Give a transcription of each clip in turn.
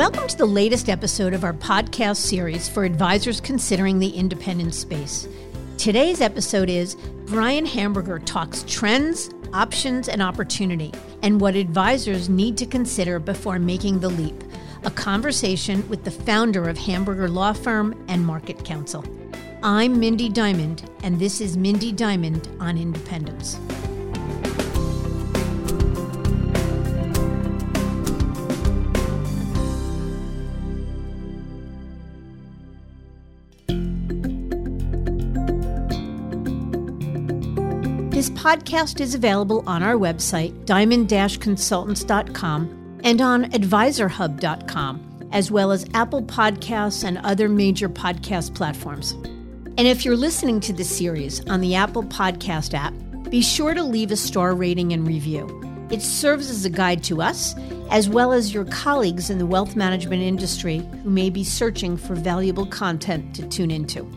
Welcome to the latest episode of our podcast series for advisors considering the independent space. Today's episode is Brian Hamburger talks trends, options, and opportunity, and what advisors need to consider before making the leap. A conversation with the founder of Hamburger Law Firm and MarketCounsel. I'm Mindy Diamond, and this is Mindy Diamond on Independence. Podcast is available on our website, diamond consultants.com, and on advisorhub.com, as well as Apple Podcasts and other major podcast platforms. And if you're listening to this series on the Apple Podcast app, be sure to leave a star rating and review. It serves as a guide to us, as well as your colleagues in the wealth management industry who may be searching for valuable content to tune into.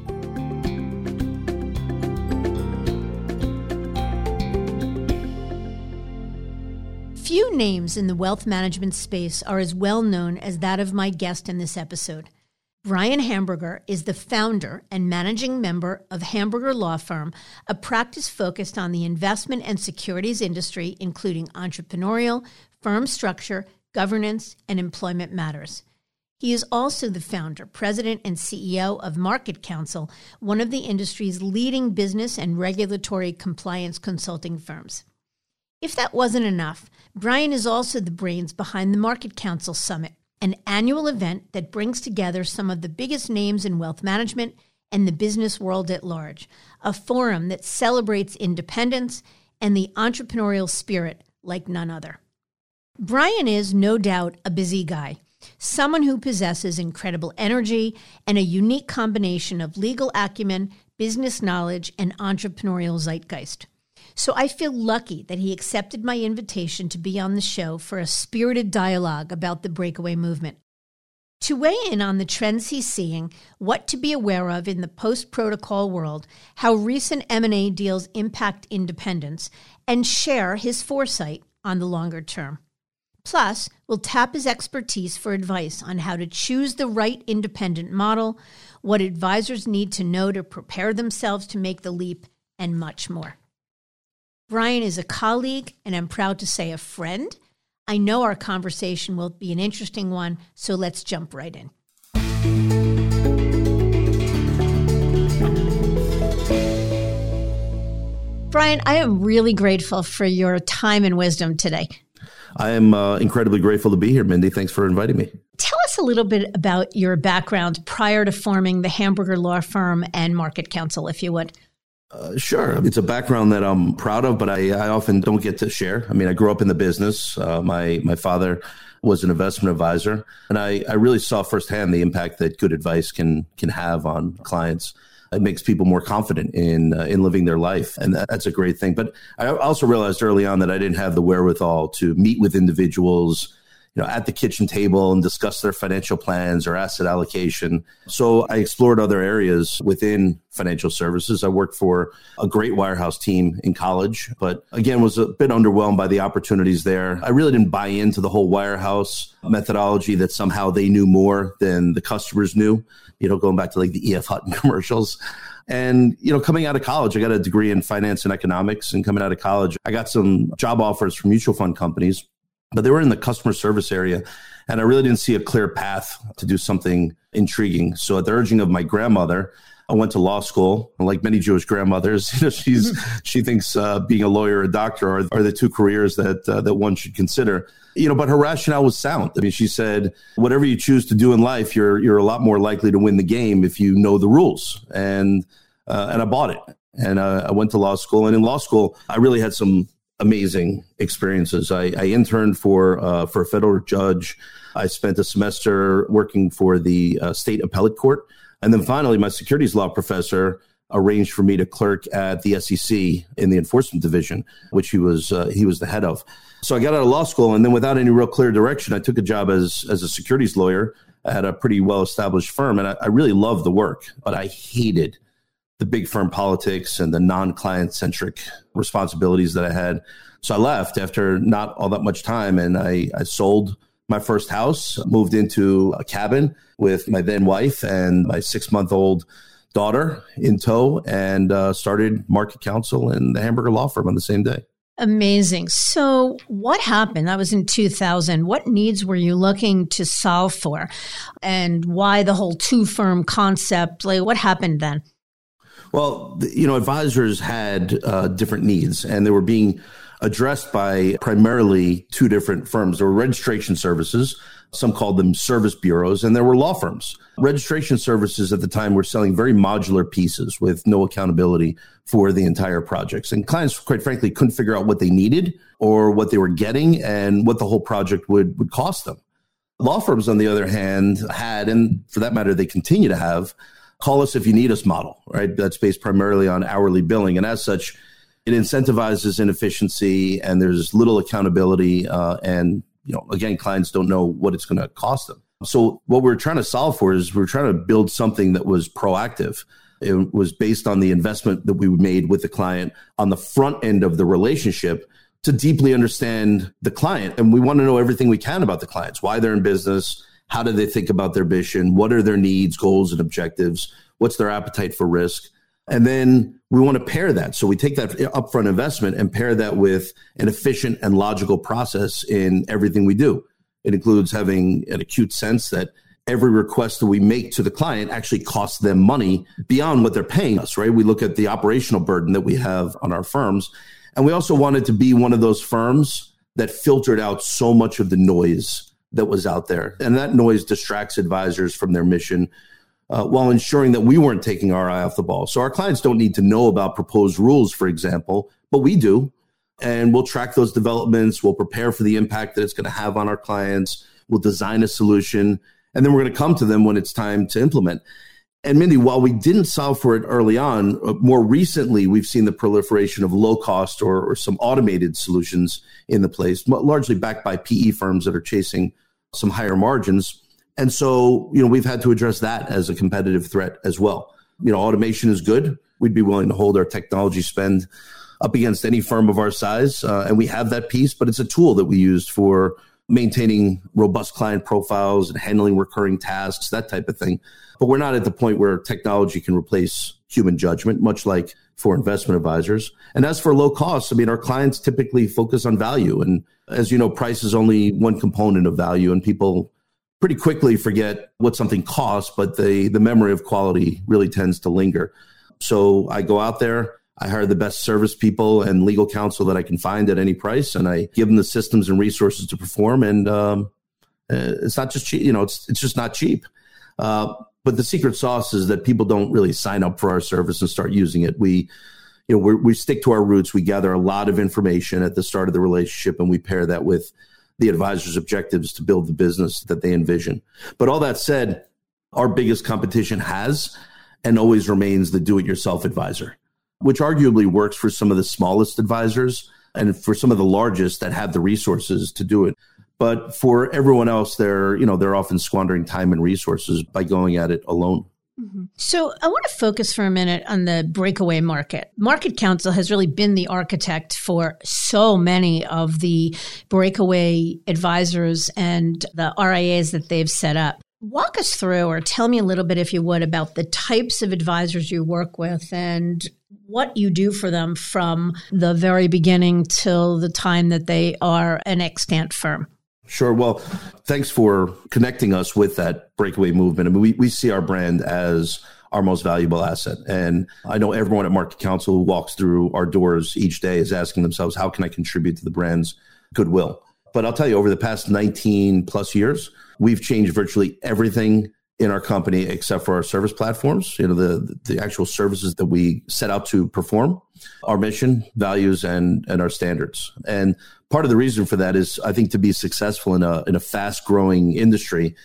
Few names in the wealth management space are as well known as that of my guest in this episode. Brian Hamburger is the founder and managing member of Hamburger Law Firm, a practice focused on the investment and securities industry, including entrepreneurial, firm structure, governance, and employment matters. He is also the founder, president, and CEO of MarketCounsel, one of the industry's leading business and regulatory compliance consulting firms. If that wasn't enough, Brian is also the brains behind the MarketCounsel Summit, an annual event that brings together some of the biggest names in wealth management and the business world at large, a forum that celebrates independence and the entrepreneurial spirit like none other. Brian is no doubt a busy guy, someone who possesses incredible energy and a unique combination of legal acumen, business knowledge, and entrepreneurial zeitgeist. So I feel lucky that he accepted my invitation to be on the show for a spirited dialogue about the breakaway movement. To weigh in on the trends he's seeing, what to be aware of in the post-protocol world, how recent M&A deals impact independence, and share his foresight on the longer term. Plus, we'll tap his expertise for advice on how to choose the right independent model, what advisors need to know to prepare themselves to make the leap, and much more. Brian is a colleague, and I'm proud to say a friend. I know our conversation will be an interesting one, so let's jump right in. Brian, I am really grateful for your time and wisdom today. I am uh, incredibly grateful to be here, Mindy. Thanks for inviting me. Tell us a little bit about your background prior to forming the Hamburger Law Firm and MarketCounsel, if you would. Uh, sure. It's a background that I'm proud of, but I, I, often don't get to share. I mean, I grew up in the business. Uh, my my father was an investment advisor, and I, I really saw firsthand the impact that good advice can can have on clients. It makes people more confident in uh, in living their life, and that, that's a great thing. But I also realized early on that I didn't have the wherewithal to meet with individuals you know, at the kitchen table and discuss their financial plans or asset allocation. So I explored other areas within financial services. I worked for a great wirehouse team in college, but again, was a bit underwhelmed by the opportunities there. I really didn't buy into the whole wirehouse methodology that somehow they knew more than the customers knew, you know, going back to like the EF Hutton commercials. And, you know, coming out of college, I got a degree in finance and economics. And coming out of college, I got some job offers from mutual fund companies but they were in the customer service area and i really didn't see a clear path to do something intriguing. So at the urging of my grandmother i went to law school. Like many jewish grandmothers you know she's she thinks uh, being a lawyer or a doctor are, are the two careers that uh, that one should consider. You know but her rationale was sound. I mean she said whatever you choose to do in life you're you're a lot more likely to win the game if you know the rules. And uh, and i bought it. And uh, I went to law school. And in law school, I really had some amazing experiences. I, I interned for uh, for a federal judge. I spent a semester working for the uh, state appellate court, and then finally, my securities law professor arranged for me to clerk at the SEC in the enforcement division, which he was uh, he was the head of. So I got out of law school, and then without any real clear direction, I took a job as as a securities lawyer at a pretty well established firm, and I, I really loved the work, but I hated the big firm politics and the non client centric responsibilities that I had. So I left after not all that much time and I, I sold my first house, moved into a cabin with my then wife and my six month old daughter in tow, and uh, started market counsel and the Hamburger Law Firm on the same day. Amazing. So, what happened? That was in 2000. What needs were you looking to solve for? And why the whole two firm concept? Like, what happened then? Well, you know, advisors had uh, different needs and they were being addressed by primarily two different firms. There were registration services, some called them service bureaus, and there were law firms. Registration services at the time were selling very modular pieces with no accountability for the entire projects. And clients, quite frankly, couldn't figure out what they needed or what they were getting and what the whole project would, would cost them. Law firms, on the other hand, had, and for that matter, they continue to have, call us if you need us model, right? That's based primarily on hourly billing. And as such, it incentivizes inefficiency and there's little accountability. Uh, and, you know, again, clients don't know what it's going to cost them. So what we're trying to solve for is we're trying to build something that was proactive. It was based on the investment that we made with the client on the front end of the relationship to deeply understand the client. And we want to know everything we can about the clients, why they're in business, how do they think about their mission, what are their needs, goals, and objectives, what's their appetite for risk. And then we want to pair that. So we take that upfront investment and pair that with an efficient and logical process in everything we do. It includes having an acute sense that every request that we make to the client actually costs them money beyond what they're paying us, right? We look at the operational burden that we have on our firms. And we also wanted to be one of those firms that filtered out so much of the noise that was out there. And that noise distracts advisors from their mission uh, while ensuring that we weren't taking our eye off the ball. So our clients don't need to know about proposed rules, for example, but we do. And we'll track those developments. We'll prepare for the impact that it's going to have on our clients. We'll design a solution. And then we're going to come to them when it's time to implement. And Mindy, while we didn't solve for it early on, uh, more recently we've seen the proliferation of low cost or, or some automated solutions in the place, largely backed by PE firms that are chasing some higher margins. And so, you know, we've had to address that as a competitive threat as well. You know, automation is good. We'd be willing to hold our technology spend up against any firm of our size. Uh, and we have that piece, but it's a tool that we use for maintaining robust client profiles and handling recurring tasks, that type of thing. But we're not at the point where technology can replace human judgment, much like for investment advisors. And as for low costs, I mean, our clients typically focus on value. And as you know, price is only one component of value, and people pretty quickly forget what something costs, but the the memory of quality really tends to linger. So I go out there, I hire the best service people and legal counsel that I can find at any price, and I give them the systems and resources to perform. And um, uh, it's not just cheap, you know, it's it's just not cheap. Uh, but the secret sauce is that people don't really sign up for our service and start using it. We, you know, we stick to our roots. We gather a lot of information at the start of the relationship, and we pair that with the advisor's objectives to build the business that they envision. But all that said, our biggest competition has and always remains the do it yourself advisor, which arguably works for some of the smallest advisors and for some of the largest that have the resources to do it. But for everyone else, they're, you know, they're often squandering time and resources by going at it alone. Mm-hmm. So I want to focus for a minute on the breakaway market. MarketCounsel has really been the architect for so many of the breakaway advisors and the RIAs that they've set up. Walk us through or tell me a little bit, if you would, about the types of advisors you work with and what you do for them from the very beginning till the time that they are an extant firm. Sure. Well, thanks for connecting us with that breakaway movement. I mean, we, we see our brand as our most valuable asset. And I know everyone at MarketCounsel who walks through our doors each day is asking themselves, how can I contribute to the brand's goodwill? But I'll tell you, over the past 19 plus years, we've changed virtually everything in our company except for our service platforms, you know, the, the actual services that we set out to perform, our mission, values, and, and our standards. And part of the reason for that is I think to be successful in a, in a fast growing industry,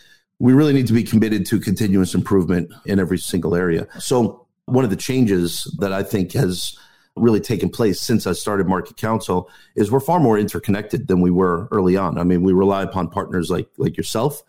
we really need to be committed to continuous improvement in every single area. So one of the changes that I think has really taken place since I started MarketCounsel is we're far more interconnected than we were early on. I mean, we rely upon partners like like yourself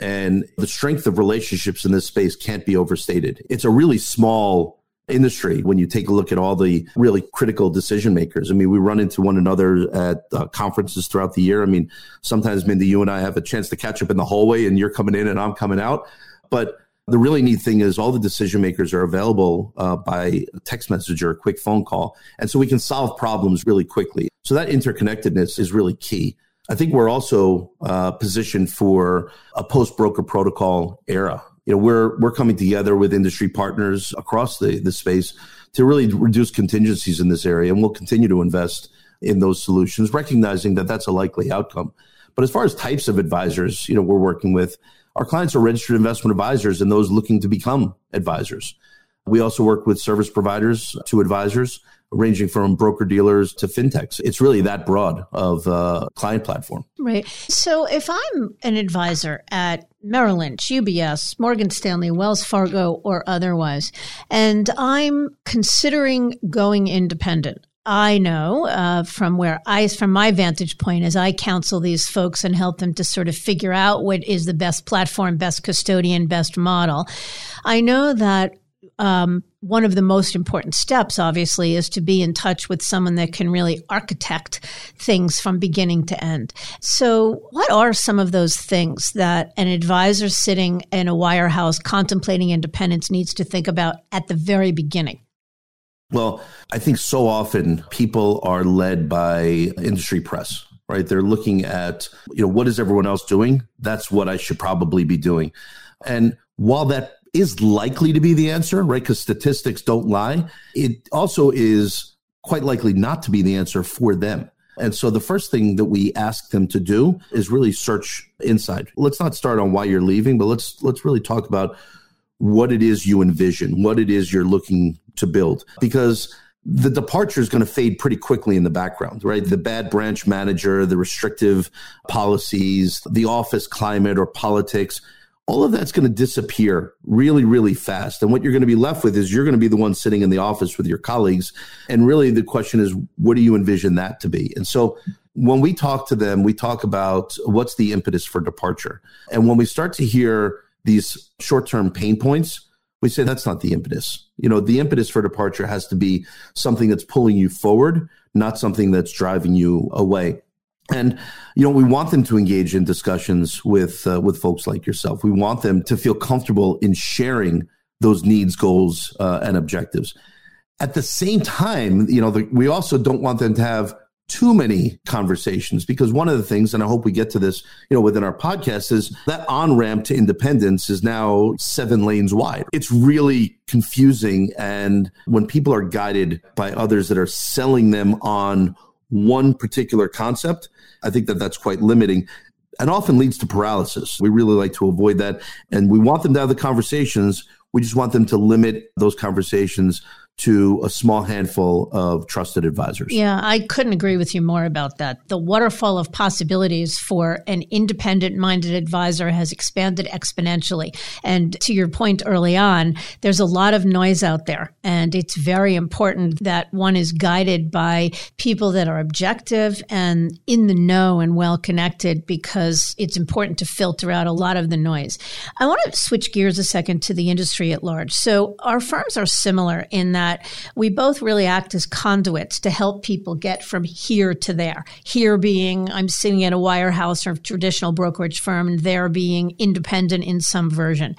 and the strength of relationships in this space can't be overstated. It's a really small industry when you take a look at all the really critical decision makers. I mean, we run into one another at uh, conferences throughout the year. I mean, sometimes Mindy, you and I have a chance to catch up in the hallway and you're coming in and I'm coming out. But the really neat thing is all the decision makers are available uh, by text message or a quick phone call. And so we can solve problems really quickly. So that interconnectedness is really key. I think we're also uh, positioned for a post broker protocol era. You know we're we're coming together with industry partners across the the space to really reduce contingencies in this area and we'll continue to invest in those solutions recognizing that that's a likely outcome. But as far as types of advisors you know we're working with our clients are registered investment advisors and those looking to become advisors. We also work with service providers to advisors ranging from broker dealers to fintechs. It's really that broad of uh, client platform. Right. So if I'm an advisor at Merrill Lynch, UBS, Morgan Stanley, Wells Fargo, or otherwise, and I'm considering going independent. I know uh, from where I, from my vantage point, as I counsel these folks and help them to sort of figure out what is the best platform, best custodian, best model. I know that um, one of the most important steps, obviously, is to be in touch with someone that can really architect things from beginning to end. So, what are some of those things that an advisor sitting in a wirehouse contemplating independence needs to think about at the very beginning? Well, I think so often people are led by industry press, right? They're looking at, you know, what is everyone else doing? That's what I should probably be doing. And while that is likely to be the answer, right? Because statistics don't lie. It also is quite likely not to be the answer for them. And so the first thing that we ask them to do is really search inside. Let's not start on why you're leaving, but let's let's really talk about what it is you envision, what it is you're looking to build. Because the departure is going to fade pretty quickly in the background, right? The bad branch manager, the restrictive policies, the office climate or politics all of that's going to disappear really, really fast. And what you're going to be left with is you're going to be the one sitting in the office with your colleagues. And really, the question is, what do you envision that to be? And so, when we talk to them, we talk about what's the impetus for departure. And when we start to hear these short term pain points, we say that's not the impetus. You know, the impetus for departure has to be something that's pulling you forward, not something that's driving you away. And you know, we want them to engage in discussions with uh, with folks like yourself. We want them to feel comfortable in sharing those needs, goals, uh, and objectives. At the same time, you know, the, we also don't want them to have too many conversations because one of the things, and I hope we get to this, you know, within our podcast, is that on ramp to independence is now seven lanes wide. It's really confusing, and when people are guided by others that are selling them on one particular concept, I think that that's quite limiting and often leads to paralysis. We really like to avoid that. And we want them to have the conversations. We just want them to limit those conversations to a small handful of trusted advisors. Yeah, I couldn't agree with you more about that. The waterfall of possibilities for an independent minded advisor has expanded exponentially. And to your point early on, there's a lot of noise out there. And it's very important that one is guided by people that are objective and in the know and well connected because it's important to filter out a lot of the noise. I want to switch gears a second to the industry at large. So our firms are similar in that that we both really act as conduits to help people get from here to there. Here being I'm sitting at a wirehouse or a traditional brokerage firm, and there being independent in some version.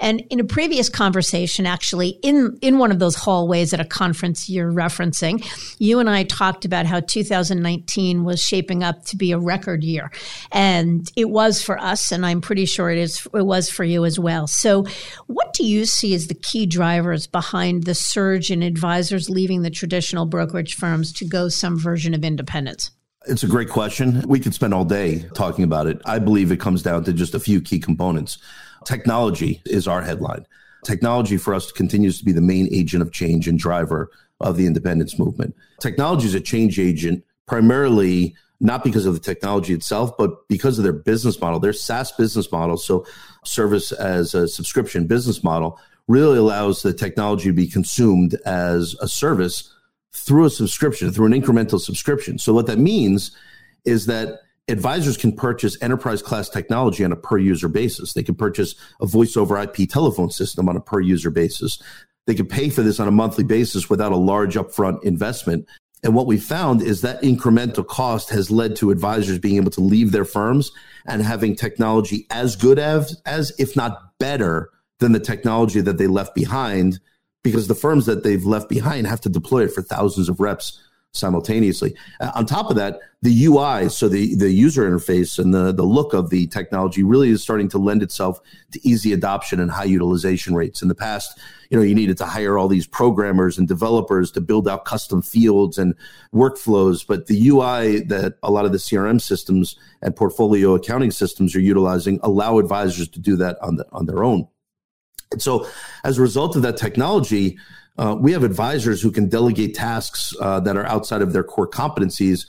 And in a previous conversation, actually, in, in one of those hallways at a conference you're referencing, you and I talked about how 2019 was shaping up to be a record year. And it was for us, and I'm pretty sure it is it was for you as well. So what do you see as the key drivers behind the surge surge in advisors leaving the traditional brokerage firms to go some version of independence? It's a great question. We could spend all day talking about it. I believe it comes down to just a few key components. Technology is our headline. Technology for us continues to be the main agent of change and driver of the independence movement. Technology is a change agent primarily not because of the technology itself, but because of their business model, their SaaS business model. So, service as a subscription business model really allows the technology to be consumed as a service through a subscription, through an incremental subscription. So, what that means is that advisors can purchase enterprise class technology on a per user basis. They can purchase a voice over IP telephone system on a per user basis. they can pay for this on a monthly basis without a large upfront investment. And what we found is that incremental cost has led to advisors being able to leave their firms and having technology as good as, as if not better than the technology that they left behind because the firms that they've left behind have to deploy it for thousands of reps simultaneously. Uh, on top of that, the UI, so the, the user interface and the, the look of the technology really is starting to lend itself to easy adoption and high utilization rates. In the past, you know, you needed to hire all these programmers and developers to build out custom fields and workflows, but the UI that a lot of the CRM systems and portfolio accounting systems are utilizing allow advisors to do that on the, on their own. And so as a result of that technology, uh, we have advisors who can delegate tasks uh, that are outside of their core competencies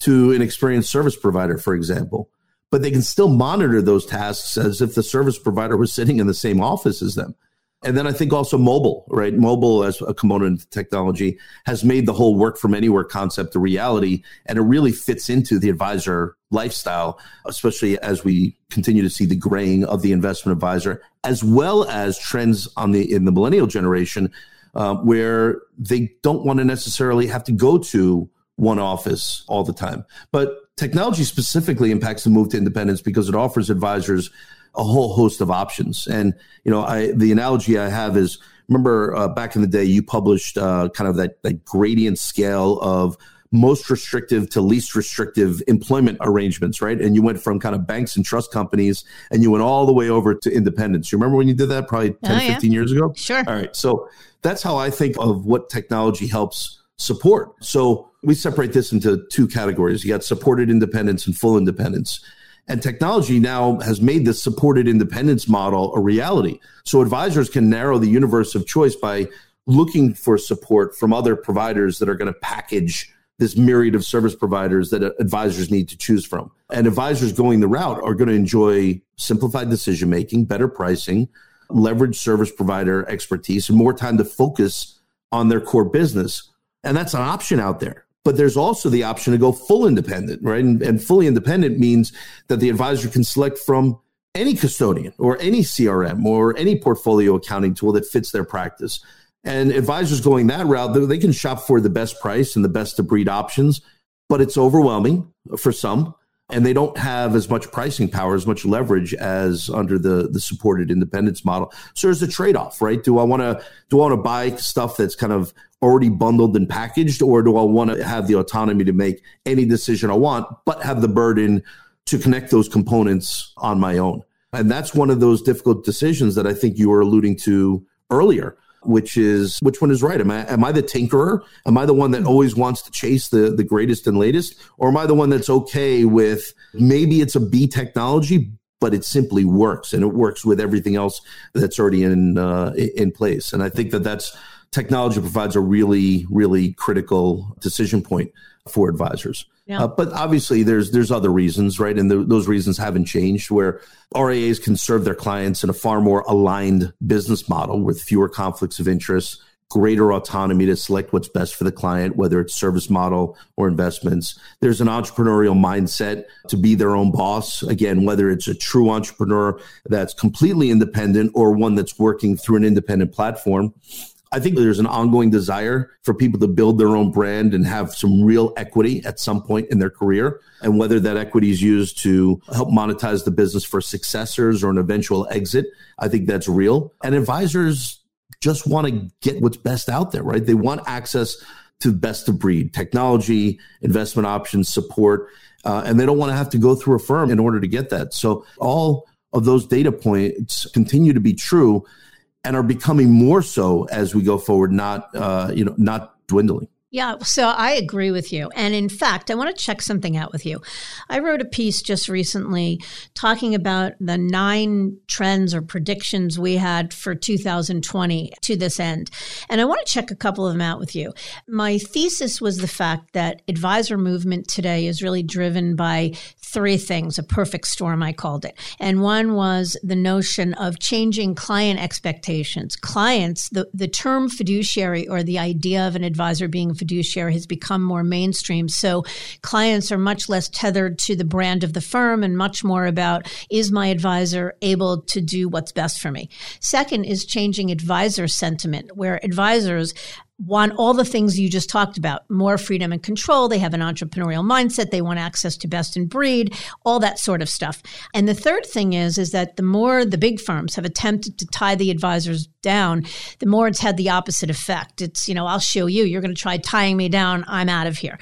to an experienced service provider, for example. But they can still monitor those tasks as if the service provider was sitting in the same office as them. And then I think also mobile, right? Mobile as a component of technology has made the whole work from anywhere concept a reality. And it really fits into the advisor lifestyle, especially as we continue to see the graying of the investment advisor, as well as trends on the in the millennial generation uh, where they don't want to necessarily have to go to one office all the time. But technology specifically impacts the move to independence because it offers advisors a whole host of options. And you know, I the analogy I have is remember uh, back in the day you published uh, kind of that that gradient scale of most restrictive to least restrictive employment arrangements, right? And you went from kind of banks and trust companies and you went all the way over to independence. You remember when you did that probably 10, oh, yeah. 15 years ago? Sure. All right. So that's how I think of what technology helps support. So we separate this into two categories. You got supported independence and full independence. And technology now has made this supported independence model a reality. So advisors can narrow the universe of choice by looking for support from other providers that are going to package this myriad of service providers that advisors need to choose from. And advisors going the route are going to enjoy simplified decision making, better pricing, leverage service provider expertise and more time to focus on their core business. And that's an option out there. But there's also the option to go full independent, right? And, and fully independent means that the advisor can select from any custodian or any CRM or any portfolio accounting tool that fits their practice. And advisors going that route, they can shop for the best price and the best to breed options, but it's overwhelming for some and they don't have as much pricing power, as much leverage as under the the supported independence model. So there's a trade off, right? Do I want to do I want to buy stuff that's kind of already bundled and packaged, or do I want to have the autonomy to make any decision I want, but have the burden to connect those components on my own? And that's one of those difficult decisions that I think you were alluding to earlier which is which one is right? Am I am I the tinkerer? Am I the one that always wants to chase the the greatest and latest, or am I the one that's okay with maybe it's a B technology, but it simply works and it works with everything else that's already in uh, in place? And I think that that's technology provides a really really critical decision point for advisors. Yeah. Uh, but obviously, there's there's other reasons, right? And the, those reasons haven't changed. Where RIAs can serve their clients in a far more aligned business model with fewer conflicts of interest, greater autonomy to select what's best for the client, whether it's service model or investments. There's an entrepreneurial mindset to be their own boss. Again, whether it's a true entrepreneur that's completely independent or one that's working through an independent platform. I think there's an ongoing desire for people to build their own brand and have some real equity at some point in their career. And whether that equity is used to help monetize the business for successors or an eventual exit, I think that's real. And advisors just want to get what's best out there, right? They want access to best of breed technology, investment options, support, uh, and they don't want to have to go through a firm in order to get that. So all of those data points continue to be true and are becoming more so as we go forward, not uh, you know not dwindling. Yeah, so I agree with you. And in fact, I want to check something out with you. I wrote a piece just recently talking about the nine trends or predictions we had for 2020 to this end. And I want to check a couple of them out with you. My thesis was the fact that advisor movement today is really driven by three things, a perfect storm, I called it. And one was the notion of changing client expectations. Clients, the, the term fiduciary or the idea of an advisor being fiduciary has become more mainstream. So clients are much less tethered to the brand of the firm and much more about is my advisor able to do what's best for me? Second is changing advisor sentiment, where advisors want all the things you just talked about more freedom and control. They have an entrepreneurial mindset. They want access to best in breed, all that sort of stuff. And the third thing is, is that the more the big firms have attempted to tie the advisors down, the more it's had the opposite effect. It's, you know, I'll show you, you're going to try tying me down. I'm out of here.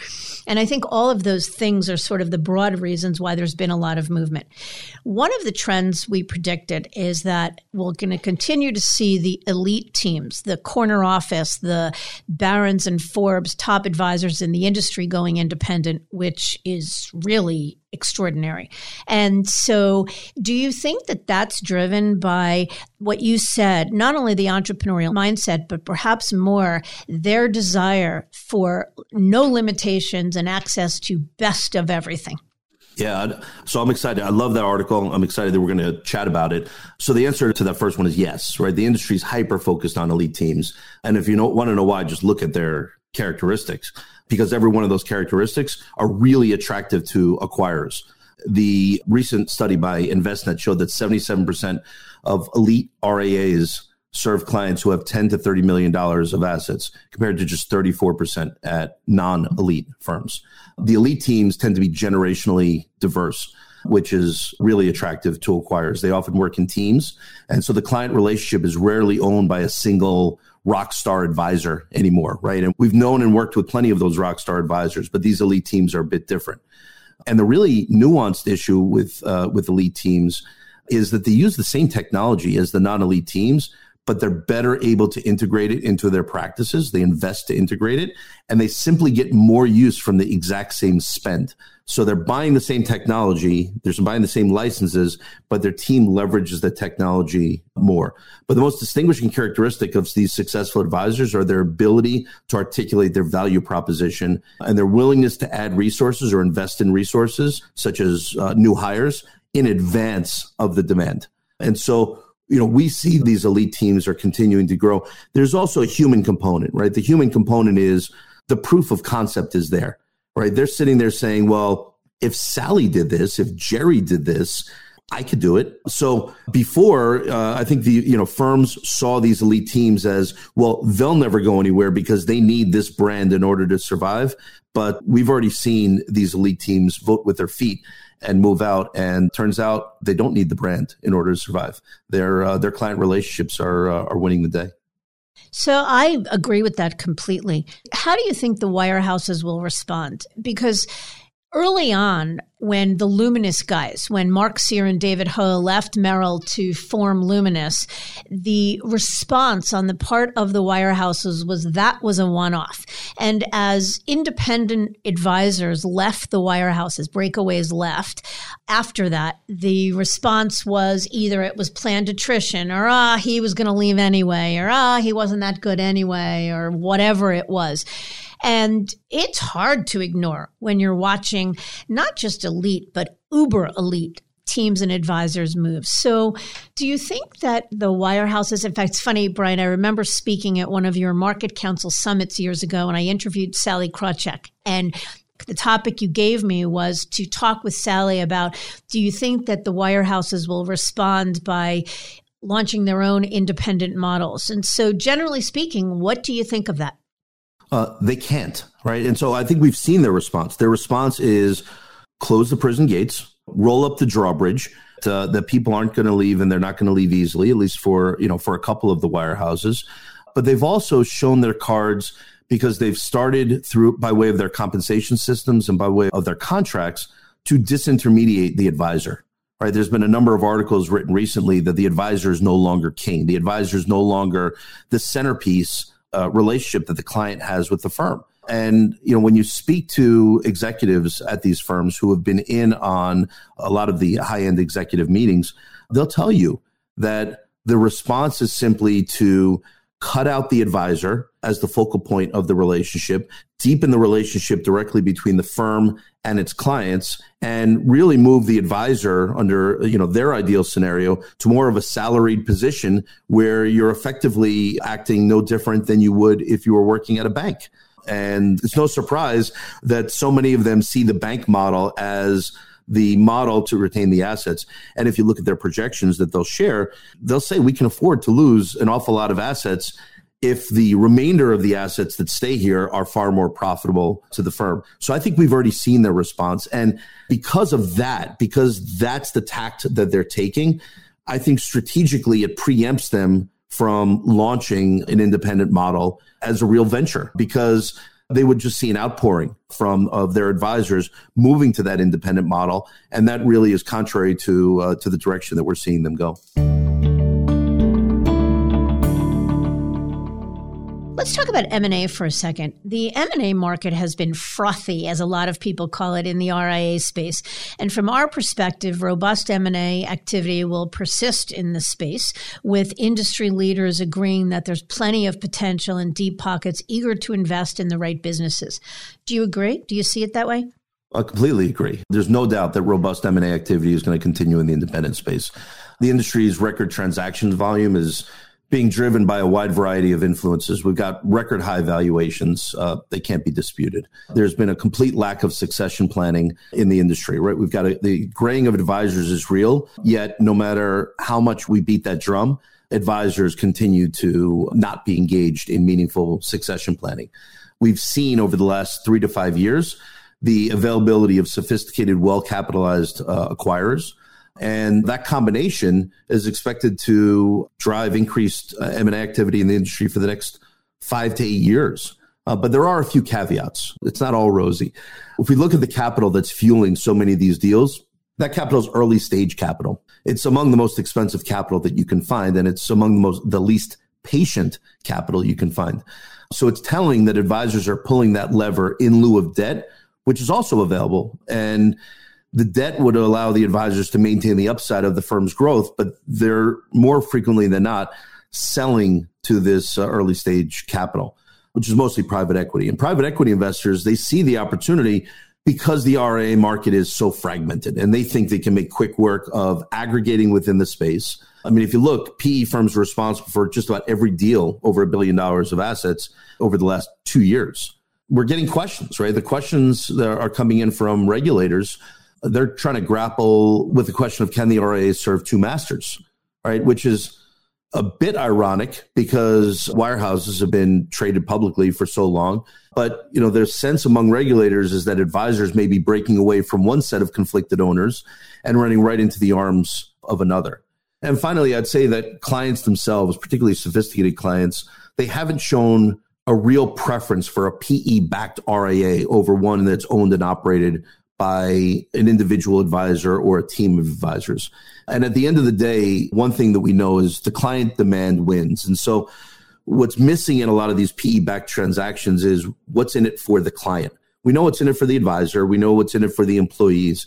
And I think all of those things are sort of the broad reasons why there's been a lot of movement. One of the trends we predicted is that we're going to continue to see the elite teams, the corner office, the Barron's and Forbes top advisors in the industry going independent, which is really extraordinary. And so, do you think that that's driven by what you said, not only the entrepreneurial mindset, but perhaps more their desire for no limitations and access to best of everything? Yeah, so I'm excited. I love that article. I'm excited that we're going to chat about it. So the answer to that first one is yes, right? The industry is hyper focused on elite teams. And if you want to know why, just look at their characteristics because every one of those characteristics are really attractive to acquirers. The recent study by Envestnet showed that 77% of elite RIAs serve clients who have 10 to 30 million dollars of assets compared to just 34% at non-elite firms. The elite teams tend to be generationally diverse which is really attractive to acquirers. They often work in teams. And so the client relationship is rarely owned by a single rock star advisor anymore, right? And we've known and worked with plenty of those rock star advisors, but these elite teams are a bit different. And the really nuanced issue with uh, with elite teams is that they use the same technology as the non-elite teams, but they're better able to integrate it into their practices. They invest to integrate it and they simply get more use from the exact same spend. So they're buying the same technology, they're buying the same licenses, but their team leverages the technology more. But the most distinguishing characteristic of these successful advisors are their ability to articulate their value proposition and their willingness to add resources or invest in resources, such as uh, new hires, in advance of the demand. And so you know, we see these elite teams are continuing to grow. There's also a human component, right? The human component is the proof of concept is there, right? They're sitting there saying, well, if Sally did this, if Jerry did this, I could do it. So before, uh, I think the you know firms saw these elite teams as well. They'll never go anywhere because they need this brand in order to survive. But we've already seen these elite teams vote with their feet and move out. And turns out they don't need the brand in order to survive. Their uh, their client relationships are uh, are winning the day. So I agree with that completely. How do you think the wirehouses will respond? Because early on, when the Luminous guys, when Mark Sear and David Hou left Merrill to form Luminous, the response on the part of the wirehouses was that was a one off. And as independent advisors left the wirehouses, breakaways left, after that, the response was either it was planned attrition or ah, he was going to leave anyway, or ah, he wasn't that good anyway, or whatever it was. And it's hard to ignore when you're watching not just elite, but uber elite teams and advisors move. So, do you think that the wirehouses, in fact, it's funny, Brian, I remember speaking at one of your MarketCounsel summits years ago, and I interviewed Sallie Krawcheck. And the topic you gave me was to talk with Sallie about do you think that the wirehouses will respond by launching their own independent models? And so, generally speaking, what do you think of that? Uh, they can't, right? And so I think we've seen their response. Their response is close the prison gates, roll up the drawbridge. To, that people aren't going to leave and they're not going to leave easily, at least for you know for a couple of the wirehouses. But they've also shown their cards because they've started through by way of their compensation systems and by way of their contracts to disintermediate the advisor. Right. There's been a number of articles written recently that the advisor is no longer king. The advisor is no longer the centerpiece uh, relationship that the client has with the firm. And you know, when you speak to executives at these firms who have been in on a lot of the high-end executive meetings, they'll tell you that the response is simply to cut out the advisor as the focal point of the relationship, deepen the relationship directly between the firm and its clients, and really move the advisor under you know their ideal scenario to more of a salaried position where you're effectively acting no different than you would if you were working at a bank. And it's no surprise that so many of them see the bank model as the model to retain the assets. And if you look at their projections that they'll share, they'll say we can afford to lose an awful lot of assets if the remainder of the assets that stay here are far more profitable to the firm. So I think we've already seen their response. And because of that, because that's the tact that they're taking, I think strategically it preempts them from launching an independent model as a real venture because they would just see an outpouring from of their advisors moving to that independent model and that really is contrary to uh, to the direction that we're seeing them go. Let's talk about M&A for a second. The M&A market has been frothy as a lot of people call it in the RIA space. And from our perspective, robust M&A activity will persist in the space with industry leaders agreeing that there's plenty of potential and deep pockets eager to invest in the right businesses. Do you agree? Do you see it that way? I completely agree. There's no doubt that robust M&A activity is going to continue in the independent space. The industry's record transactions volume is being driven by a wide variety of influences. We've got record high valuations. Uh, they can't be disputed. There's been a complete lack of succession planning in the industry, right? We've got a, the graying of advisors is real, yet no matter how much we beat that drum, advisors continue to not be engaged in meaningful succession planning. We've seen over the last three to five years the availability of sophisticated, well capitalized uh, acquirers and that combination is expected to drive increased uh, M&A activity in the industry for the next five to eight years. Uh, but there are a few caveats. It's not all rosy. If we look at the capital that's fueling so many of these deals, that capital is early stage capital. It's among the most expensive capital that you can find, and it's among the most the least patient capital you can find. So it's telling that advisors are pulling that lever in lieu of debt, which is also available. And the debt would allow the advisors to maintain the upside of the firm's growth, but they're more frequently than not selling to this uh, early stage capital, which is mostly private equity. And private equity investors, they see the opportunity because the RIA market is so fragmented and they think they can make quick work of aggregating within the space. I mean, if you look, PE firms are responsible for just about every deal over a billion dollars of assets over the last two years. We're getting questions, right? The questions that are coming in from regulators they're trying to grapple with the question of can the RIA serve two masters, right? Which is a bit ironic because wirehouses have been traded publicly for so long. But you know, there's sense among regulators is that advisors may be breaking away from one set of conflicted owners and running right into the arms of another. And finally, I'd say that clients themselves, particularly sophisticated clients, they haven't shown a real preference for a PE backed RIA over one that's owned and operated by an individual advisor or a team of advisors. And at the end of the day, one thing that we know is the client demand wins. And so what's missing in a lot of these PE backed transactions is what's in it for the client. We know what's in it for the advisor. We know what's in it for the employees.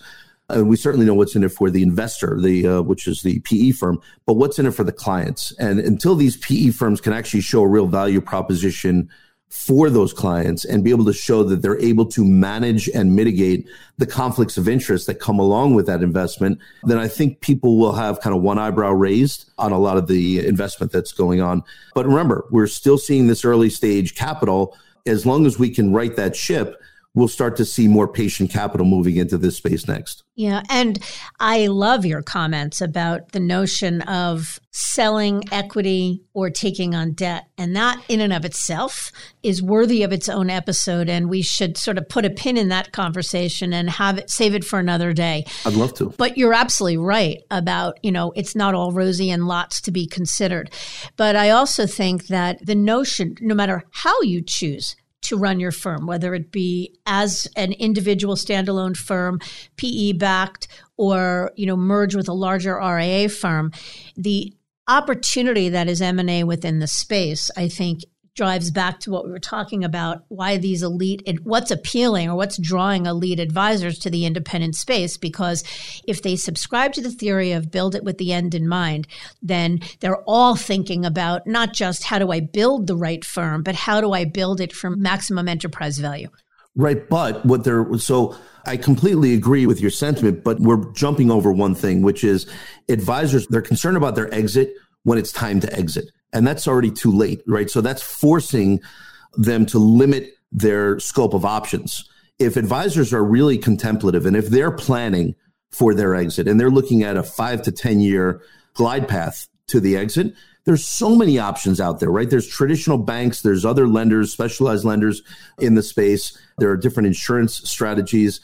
And we certainly know what's in it for the investor, the uh, which is the PE firm. But what's in it for the clients? And until these PE firms can actually show a real value proposition for those clients and be able to show that they're able to manage and mitigate the conflicts of interest that come along with that investment, then I think people will have kind of one eyebrow raised on a lot of the investment that's going on. But remember, we're still seeing this early stage capital. As long as we can right that ship, we'll start to see more patient capital moving into this space next. Yeah. And I love your comments about the notion of selling equity or taking on debt. And that, in and of itself, is worthy of its own episode. And we should sort of put a pin in that conversation and have it, save it for another day. I'd love to. But you're absolutely right about, you know, it's not all rosy and lots to be considered. But I also think that the notion, no matter how you choose, to run your firm, whether it be as an individual standalone firm, PE backed, or you know merge with a larger RIA firm. The opportunity that is M&A within the space, I think, drives back to what we were talking about why these elite what's appealing or what's drawing elite advisors to the independent space because if they subscribe to the theory of build it with the end in mind then they're all thinking about not just how do I build the right firm but how do I build it for maximum enterprise value. Right but what they're so I completely agree with your sentiment but we're jumping over one thing which is advisors they're concerned about their exit when it's time to exit and that's already too late, right? So that's forcing them to limit their scope of options. If advisors are really contemplative and if they're planning for their exit and they're looking at a five to 10 year glide path to the exit, there's so many options out there, right? There's traditional banks, there's other lenders, specialized lenders in the space. There are different insurance strategies.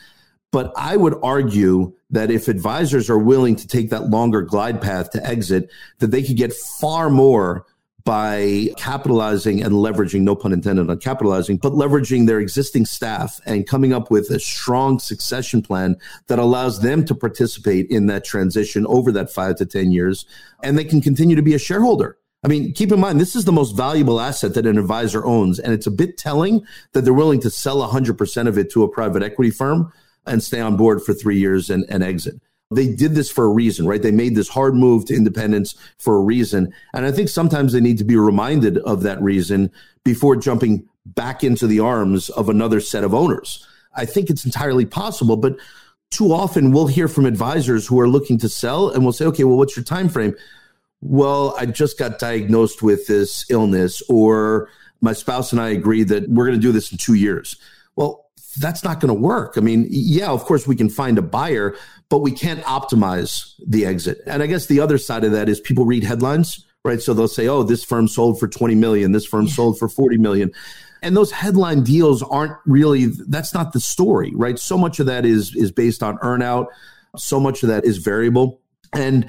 But I would argue that if advisors are willing to take that longer glide path to exit, that they could get far more by capitalizing and leveraging, no pun intended on capitalizing, but leveraging their existing staff and coming up with a strong succession plan that allows them to participate in that transition over that five to 10 years. And they can continue to be a shareholder. I mean, keep in mind, this is the most valuable asset that an advisor owns. And it's a bit telling that they're willing to sell 100% of it to a private equity firm and stay on board for three years and, and exit. They did this for a reason, right? They made this hard move to independence for a reason. And I think sometimes they need to be reminded of that reason before jumping back into the arms of another set of owners. I think it's entirely possible, but too often we'll hear from advisors who are looking to sell and we'll say, okay, well, what's your time frame? Well, I just got diagnosed with this illness, or my spouse and I agree that we're going to do this in two years. Well, that's not going to work. I mean, yeah, of course we can find a buyer, but we can't optimize the exit. And I guess the other side of that is people read headlines, right? So they'll say, "Oh, this firm sold for 20 million, this firm yeah. sold for 40 million." And those headline deals aren't really that's not the story, right? So much of that is is based on earnout, so much of that is variable. And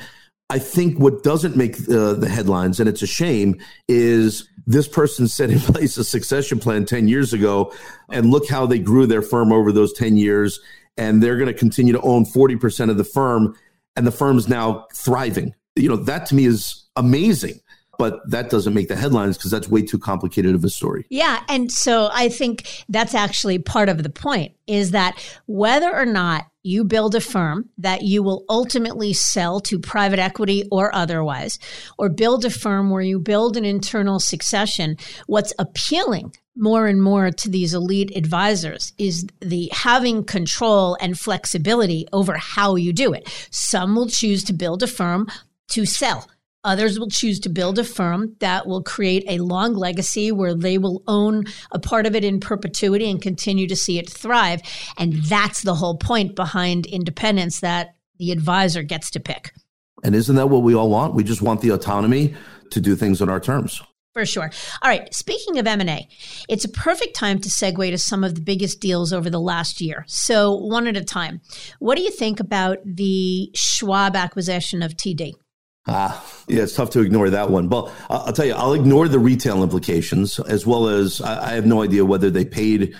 I think what doesn't make uh, the headlines, and it's a shame, is this person set in place a succession plan 10 years ago, and look how they grew their firm over those 10 years. And they're going to continue to own 40% of the firm, and the firm is now thriving. You know, that to me is amazing but that doesn't make the headlines because that's way too complicated of a story. Yeah, and so I think that's actually part of the point is that whether or not you build a firm that you will ultimately sell to private equity or otherwise, or build a firm where you build an internal succession, what's appealing more and more to these elite advisors is the having control and flexibility over how you do it. Some will choose to build a firm to sell Others will choose to build a firm that will create a long legacy where they will own a part of it in perpetuity and continue to see it thrive. And that's the whole point behind independence that the advisor gets to pick. And isn't that what we all want? We just want the autonomy to do things on our terms. For sure. All right. Speaking of M&A, it's a perfect time to segue to some of the biggest deals over the last year. So one at a time. What do you think about the Schwab acquisition of TD? Ah, yeah, it's tough to ignore that one. But I'll tell you, I'll ignore the retail implications as well as I have no idea whether they paid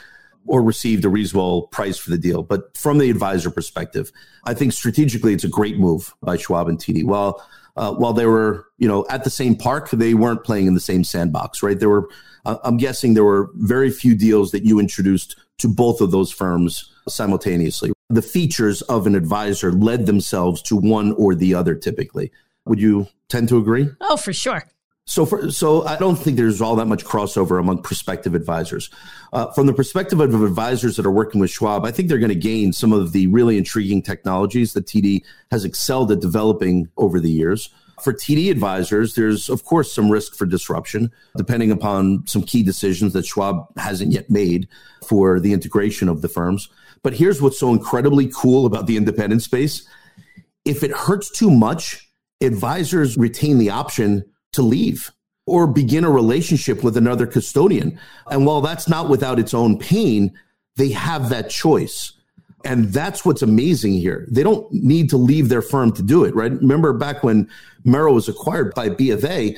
or received a reasonable price for the deal. But from the advisor perspective, I think strategically it's a great move by Schwab and TD. While uh, while they were, you know, at the same park, they weren't playing in the same sandbox, right? There were, I'm guessing, there were very few deals that you introduced to both of those firms simultaneously. The features of an advisor led themselves to one or the other typically. Would you tend to agree? Oh, for sure. So, for, so I don't think there's all that much crossover among prospective advisors. Uh, from the perspective of advisors that are working with Schwab, I think they're going to gain some of the really intriguing technologies that TD has excelled at developing over the years. For TD advisors, there's of course some risk for disruption, depending upon some key decisions that Schwab hasn't yet made for the integration of the firms. But here's what's so incredibly cool about the independent space: if it hurts too much advisors retain the option to leave or begin a relationship with another custodian. And while that's not without its own pain, they have that choice. And that's what's amazing here. They don't need to leave their firm to do it, right? Remember back when Merrill was acquired by B of A,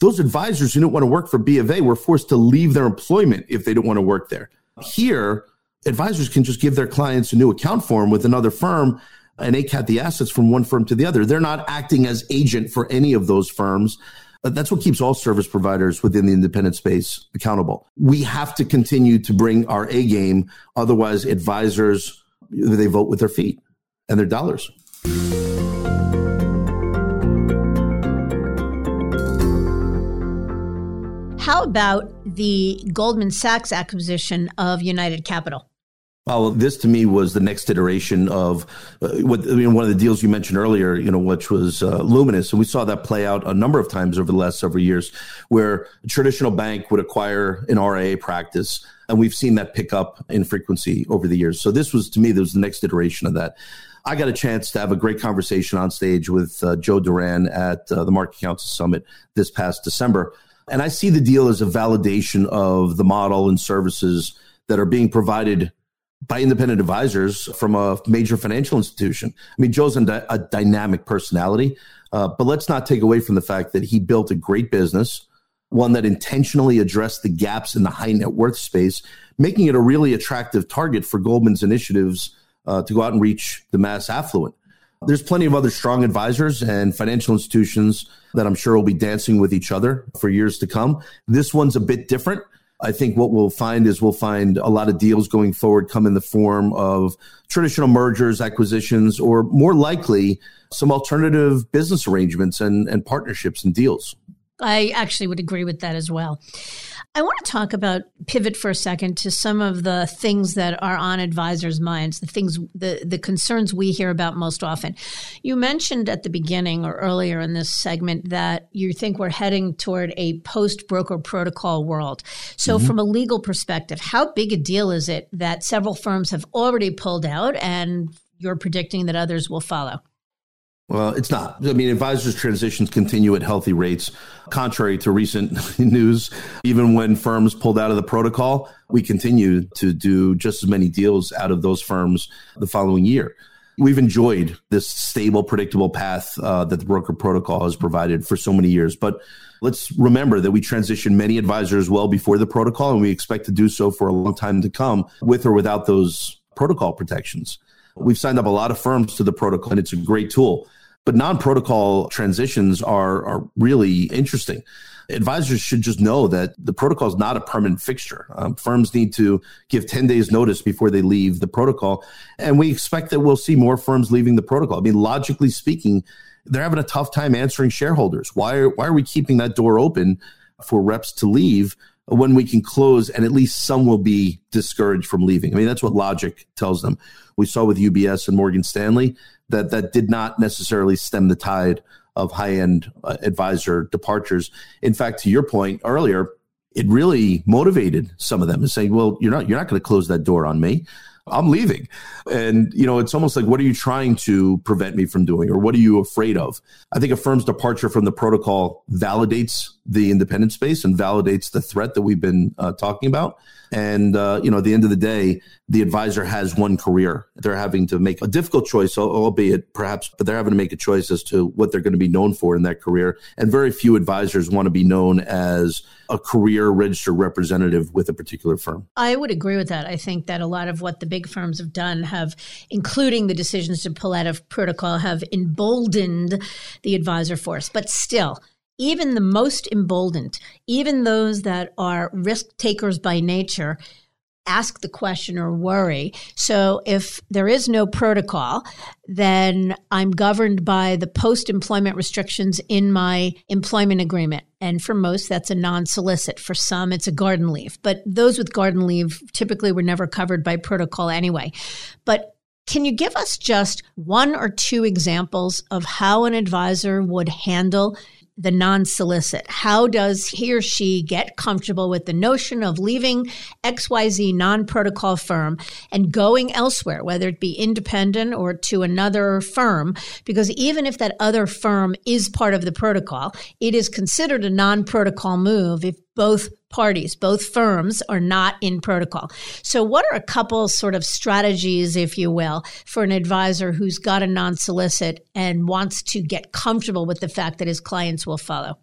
those advisors who didn't want to work for B of A were forced to leave their employment if they didn't want to work there. Here, advisors can just give their clients a new account form with another firm and ACAT the assets from one firm to the other. They're not acting as agent for any of those firms. That's what keeps all service providers within the independent space accountable. We have to continue to bring our A game. Otherwise, advisors, they vote with their feet and their dollars. How about the Goldman Sachs acquisition of United Capital? Well, this to me was the next iteration of uh, what I mean. One of the deals you mentioned earlier, you know, which was uh, Luminous, and we saw that play out a number of times over the last several years, where a traditional bank would acquire an RIA practice, And we've seen that pick up in frequency over the years. So this was, to me, there was the next iteration of that. I got a chance to have a great conversation on stage with uh, Joe Duran at uh, the MarketCounsel Summit this past December. And I see the deal as a validation of the model and services that are being provided by independent advisors from a major financial institution. I mean, Joe's a, a dynamic personality, uh, but let's not take away from the fact that he built a great business, one that intentionally addressed the gaps in the high net worth space, making it a really attractive target for Goldman's initiatives uh, to go out and reach the mass affluent. There's plenty of other strong advisors and financial institutions that I'm sure will be dancing with each other for years to come. This one's a bit different. I think what we'll find is we'll find a lot of deals going forward come in the form of traditional mergers, acquisitions, or more likely some alternative business arrangements and, and partnerships and deals. I actually would agree with that as well. I want to talk about pivot for a second to some of the things that are on advisors' minds, the things, the, the concerns we hear about most often. You mentioned at the beginning or earlier in this segment that you think we're heading toward a post broker protocol world. So, mm-hmm. from a legal perspective, how big a deal is it that several firms have already pulled out and you're predicting that others will follow? Well, it's not. I mean, advisors' transitions continue at healthy rates. Contrary to recent news, even when firms pulled out of the protocol, we continue to do just as many deals out of those firms the following year. We've enjoyed this stable, predictable path uh, that the broker protocol has provided for so many years. But let's remember that we transitioned many advisors well before the protocol, and we expect to do so for a long time to come with or without those protocol protections. We've signed up a lot of firms to the protocol, and it's a great tool. But non protocol transitions are, are really interesting. Advisors should just know that the protocol is not a permanent fixture. Um, firms need to give 10 days notice before they leave the protocol. And we expect that we'll see more firms leaving the protocol. I mean, logically speaking, they're having a tough time answering shareholders. Why are, why are we keeping that door open for reps to leave when we can close and at least some will be discouraged from leaving? I mean, that's what logic tells them. We saw with UBS and Morgan Stanley that that did not necessarily stem the tide of high end uh, advisor departures. In fact, to your point earlier, it really motivated some of them and saying, "Well, you're not you're not going to close that door on me. I'm leaving. And, you know, it's almost like, what are you trying to prevent me from doing? Or what are you afraid of? I think a firm's departure from the protocol validates the independent space and validates the threat that we've been uh, talking about. And, uh, you know, at the end of the day, the advisor has one career. They're having to make a difficult choice, albeit perhaps, but they're having to make a choice as to what they're going to be known for in that career. And very few advisors want to be known as a career registered representative with a particular firm. I would agree with that. I think that a lot of what the big firms have done have, including the decisions to pull out of protocol, have emboldened the advisor force. But still, even the most emboldened, even those that are risk takers by nature, ask the question or worry. So if there is no protocol, then I'm governed by the post employment restrictions in my employment agreement. And for most, that's a non solicit. For some, it's a garden leave. But those with garden leave typically were never covered by protocol anyway. But can you give us just one or two examples of how an advisor would handle the non solicit? How does he or she get comfortable with the notion of leaving XYZ non protocol firm and going elsewhere, whether it be independent or to another firm? Because even if that other firm is part of the protocol, it is considered a non protocol move if both parties, both firms are not in protocol. So, what are a couple sort of strategies, if you will, for an advisor who's got a non solicit and wants to get comfortable with the fact that his clients will follow?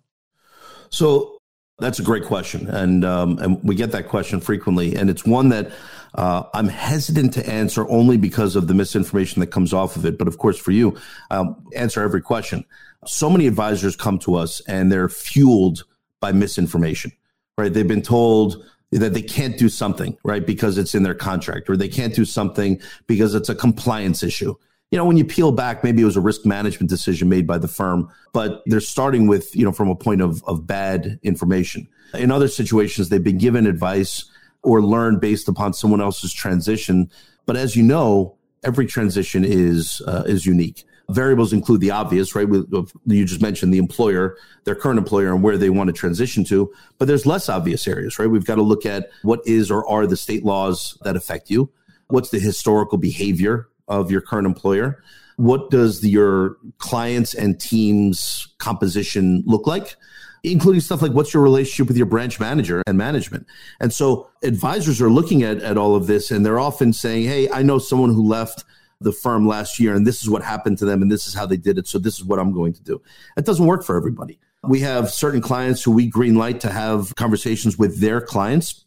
So, that's a great question, and um, and we get that question frequently, and it's one that uh, I'm hesitant to answer only because of the misinformation that comes off of it. But of course, for you, um, answer every question. So many advisors come to us, and they're fueled by misinformation right? They've been told that they can't do something, right? Because it's in their contract or they can't do something because it's a compliance issue. You know, when you peel back, maybe it was a risk management decision made by the firm, but they're starting with, you know, from a point of, of bad information. In other situations, they've been given advice or learned based upon someone else's transition. But as you know, every transition is, uh, is unique. Variables include the obvious, right? You just mentioned the employer, their current employer, and where they want to transition to. But there's less obvious areas, right? We've got to look at what is or are the state laws that affect you. What's the historical behavior of your current employer? What does the, your clients and teams composition look like? including stuff like what's your relationship with your branch manager and management. And so advisors are looking at, at all of this and they're often saying, Hey, I know someone who left the firm last year and this is what happened to them and this is how they did it. So this is what I'm going to do. It doesn't work for everybody. We have certain clients who we green light to have conversations with their clients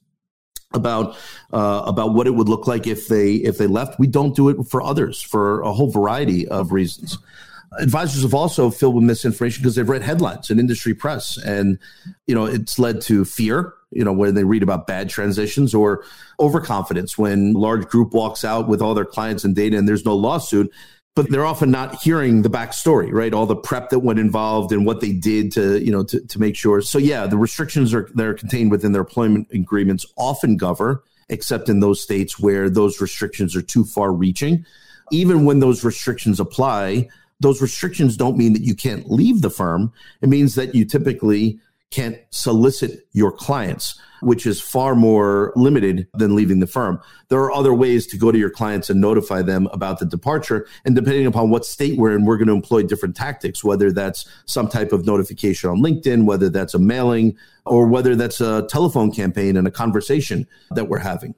about uh, about what it would look like if they if they left. We don't do it for others for a whole variety of reasons advisors have also filled with misinformation because they've read headlines in industry press and you know it's led to fear you know when they read about bad transitions or overconfidence when large group walks out with all their clients and data and there's no lawsuit but they're often not hearing the backstory, right? All the prep that went involved and what they did to, you know, to, to make sure. So yeah, the restrictions are that are contained within their employment agreements often govern, except in those states where those restrictions are too far reaching. Even when those restrictions apply, those restrictions don't mean that you can't leave the firm. It means that you typically can't solicit your clients, which is far more limited than leaving the firm. There are other ways to go to your clients and notify them about the departure. And depending upon what state we're in, we're going to employ different tactics, whether that's some type of notification on LinkedIn, whether that's a mailing, or whether that's a telephone campaign and a conversation that we're having.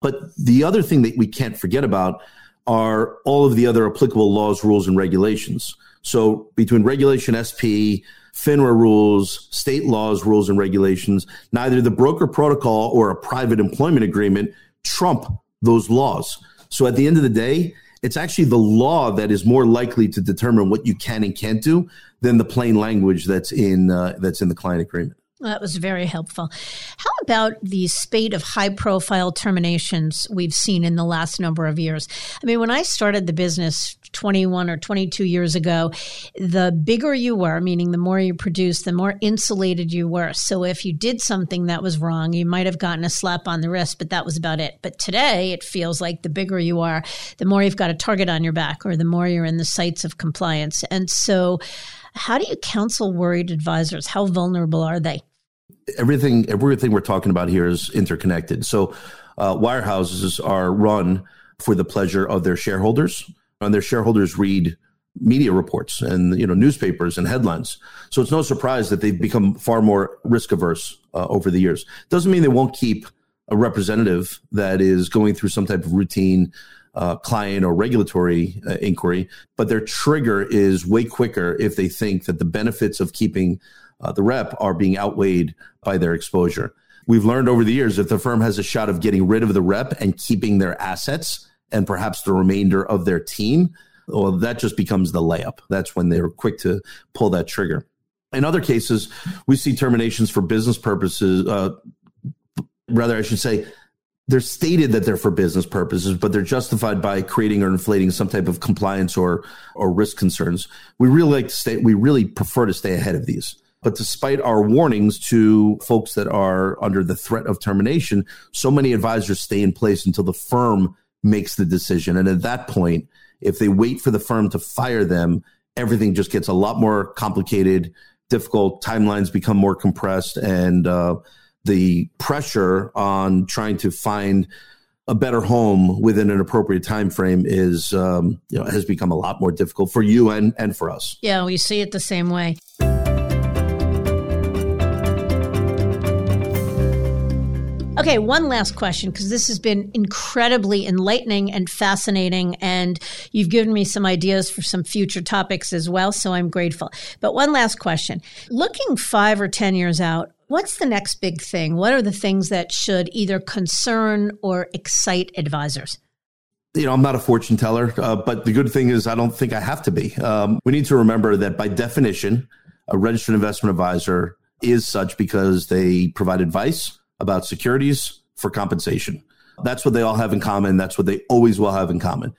But the other thing that we can't forget about are all of the other applicable laws, rules, and regulations. So between regulation SP, FINRA rules, state laws, rules, and regulations, neither the broker protocol or a private employment agreement trump those laws. So at the end of the day, it's actually the law that is more likely to determine what you can and can't do than the plain language that's in uh, that's in the client agreement. That was very helpful. How about the spate of high profile terminations we've seen in the last number of years? I mean, when I started the business 21 or 22 years ago, the bigger you were, meaning the more you produced, the more insulated you were. So if you did something that was wrong, you might have gotten a slap on the wrist, but that was about it. But today, it feels like the bigger you are, the more you've got a target on your back or the more you're in the sights of compliance. And so, how do you counsel worried advisors? How vulnerable are they? Everything, everything we're talking about here is interconnected. So, uh, wirehouses are run for the pleasure of their shareholders, and their shareholders read media reports and you know newspapers and headlines. So it's no surprise that they've become far more risk averse uh, over the years. Doesn't mean they won't keep a representative that is going through some type of routine uh, client or regulatory uh, inquiry, but their trigger is way quicker if they think that the benefits of keeping uh, the rep are being outweighed by their exposure. We've learned over the years if the firm has a shot of getting rid of the rep and keeping their assets and perhaps the remainder of their team, well, that just becomes the layup. That's when they're quick to pull that trigger. In other cases, we see terminations for business purposes. Uh, rather, I should say, they're stated that they're for business purposes, but they're justified by creating or inflating some type of compliance or or risk concerns. We really like to stay. We really prefer to stay ahead of these. But despite our warnings to folks that are under the threat of termination, so many advisors stay in place until the firm makes the decision. And at that point, if they wait for the firm to fire them, everything just gets a lot more complicated, difficult. Timelines become more compressed, and uh, the pressure on trying to find a better home within an appropriate time frame is um, you know has become a lot more difficult for you and and for us. Yeah, we see it the same way. Okay, one last question because this has been incredibly enlightening and fascinating, and you've given me some ideas for some future topics as well, so I'm grateful. But one last question. Looking five or 10 years out, what's the next big thing? What are the things that should either concern or excite advisors? you know, I'm not a fortune teller, uh, but the good thing is I don't think I have to be. Um, we need to remember that by definition, a registered investment advisor is such because they provide advice about securities for compensation. That's what they all have in common. That's what they always will have in common.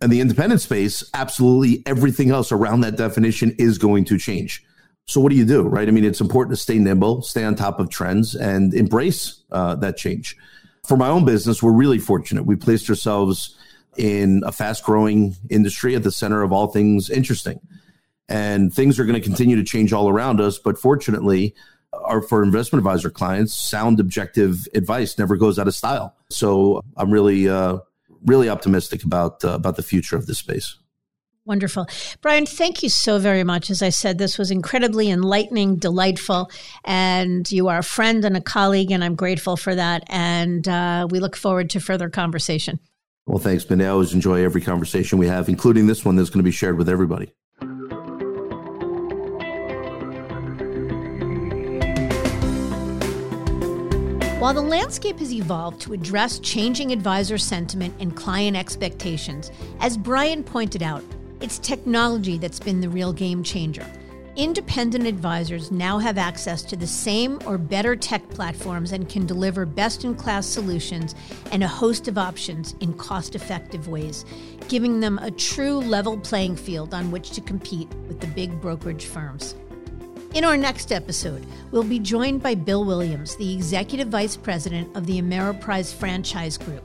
And the independent space, absolutely everything else around that definition is going to change. So, what do you do, right? I mean, it's important to stay nimble, stay on top of trends, and embrace uh, that change. For my own business, we're really fortunate. We placed ourselves in a fast growing industry at the center of all things interesting. And things are going to continue to change all around us. But fortunately, our, for investment advisor clients, sound objective advice never goes out of style. So I'm really, uh, really optimistic about uh, about the future of this space. Wonderful. Brian, thank you so very much. As I said, this was incredibly enlightening, delightful, and you are a friend and a colleague, and I'm grateful for that. And uh, we look forward to further conversation. Well, thanks, Ben. I always enjoy every conversation we have, including this one that's going to be shared with everybody. While the landscape has evolved to address changing advisor sentiment and client expectations, as Brian pointed out, it's technology that's been the real game changer. Independent advisors now have access to the same or better tech platforms and can deliver best in class solutions and a host of options in cost effective ways, giving them a true level playing field on which to compete with the big brokerage firms. In our next episode, we'll be joined by Bill Williams, the Executive Vice President of the Ameriprise Franchise Group.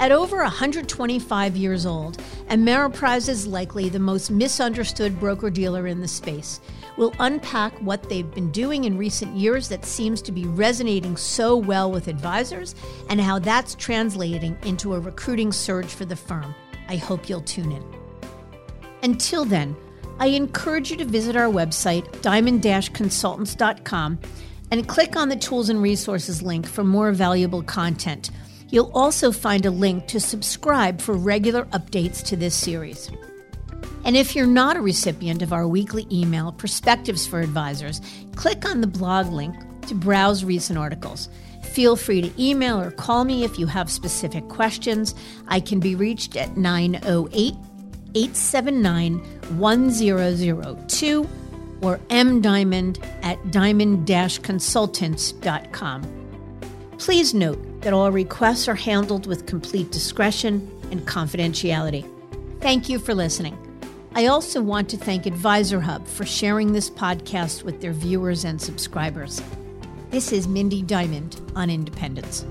At over 125 years old, Ameriprise is likely the most misunderstood broker dealer in the space. We'll unpack what they've been doing in recent years that seems to be resonating so well with advisors and how that's translating into a recruiting surge for the firm. I hope you'll tune in. Until then, I encourage you to visit our website, diamond consultants.com, and click on the Tools and Resources link for more valuable content. You'll also find a link to subscribe for regular updates to this series. And if you're not a recipient of our weekly email, Perspectives for Advisors, click on the blog link to browse recent articles. Feel free to email or call me if you have specific questions. I can be reached at 908 879 1002 or mdiamond at diamond consultants.com. Please note that all requests are handled with complete discretion and confidentiality. Thank you for listening. I also want to thank Advisor Hub for sharing this podcast with their viewers and subscribers. This is Mindy Diamond on Independence.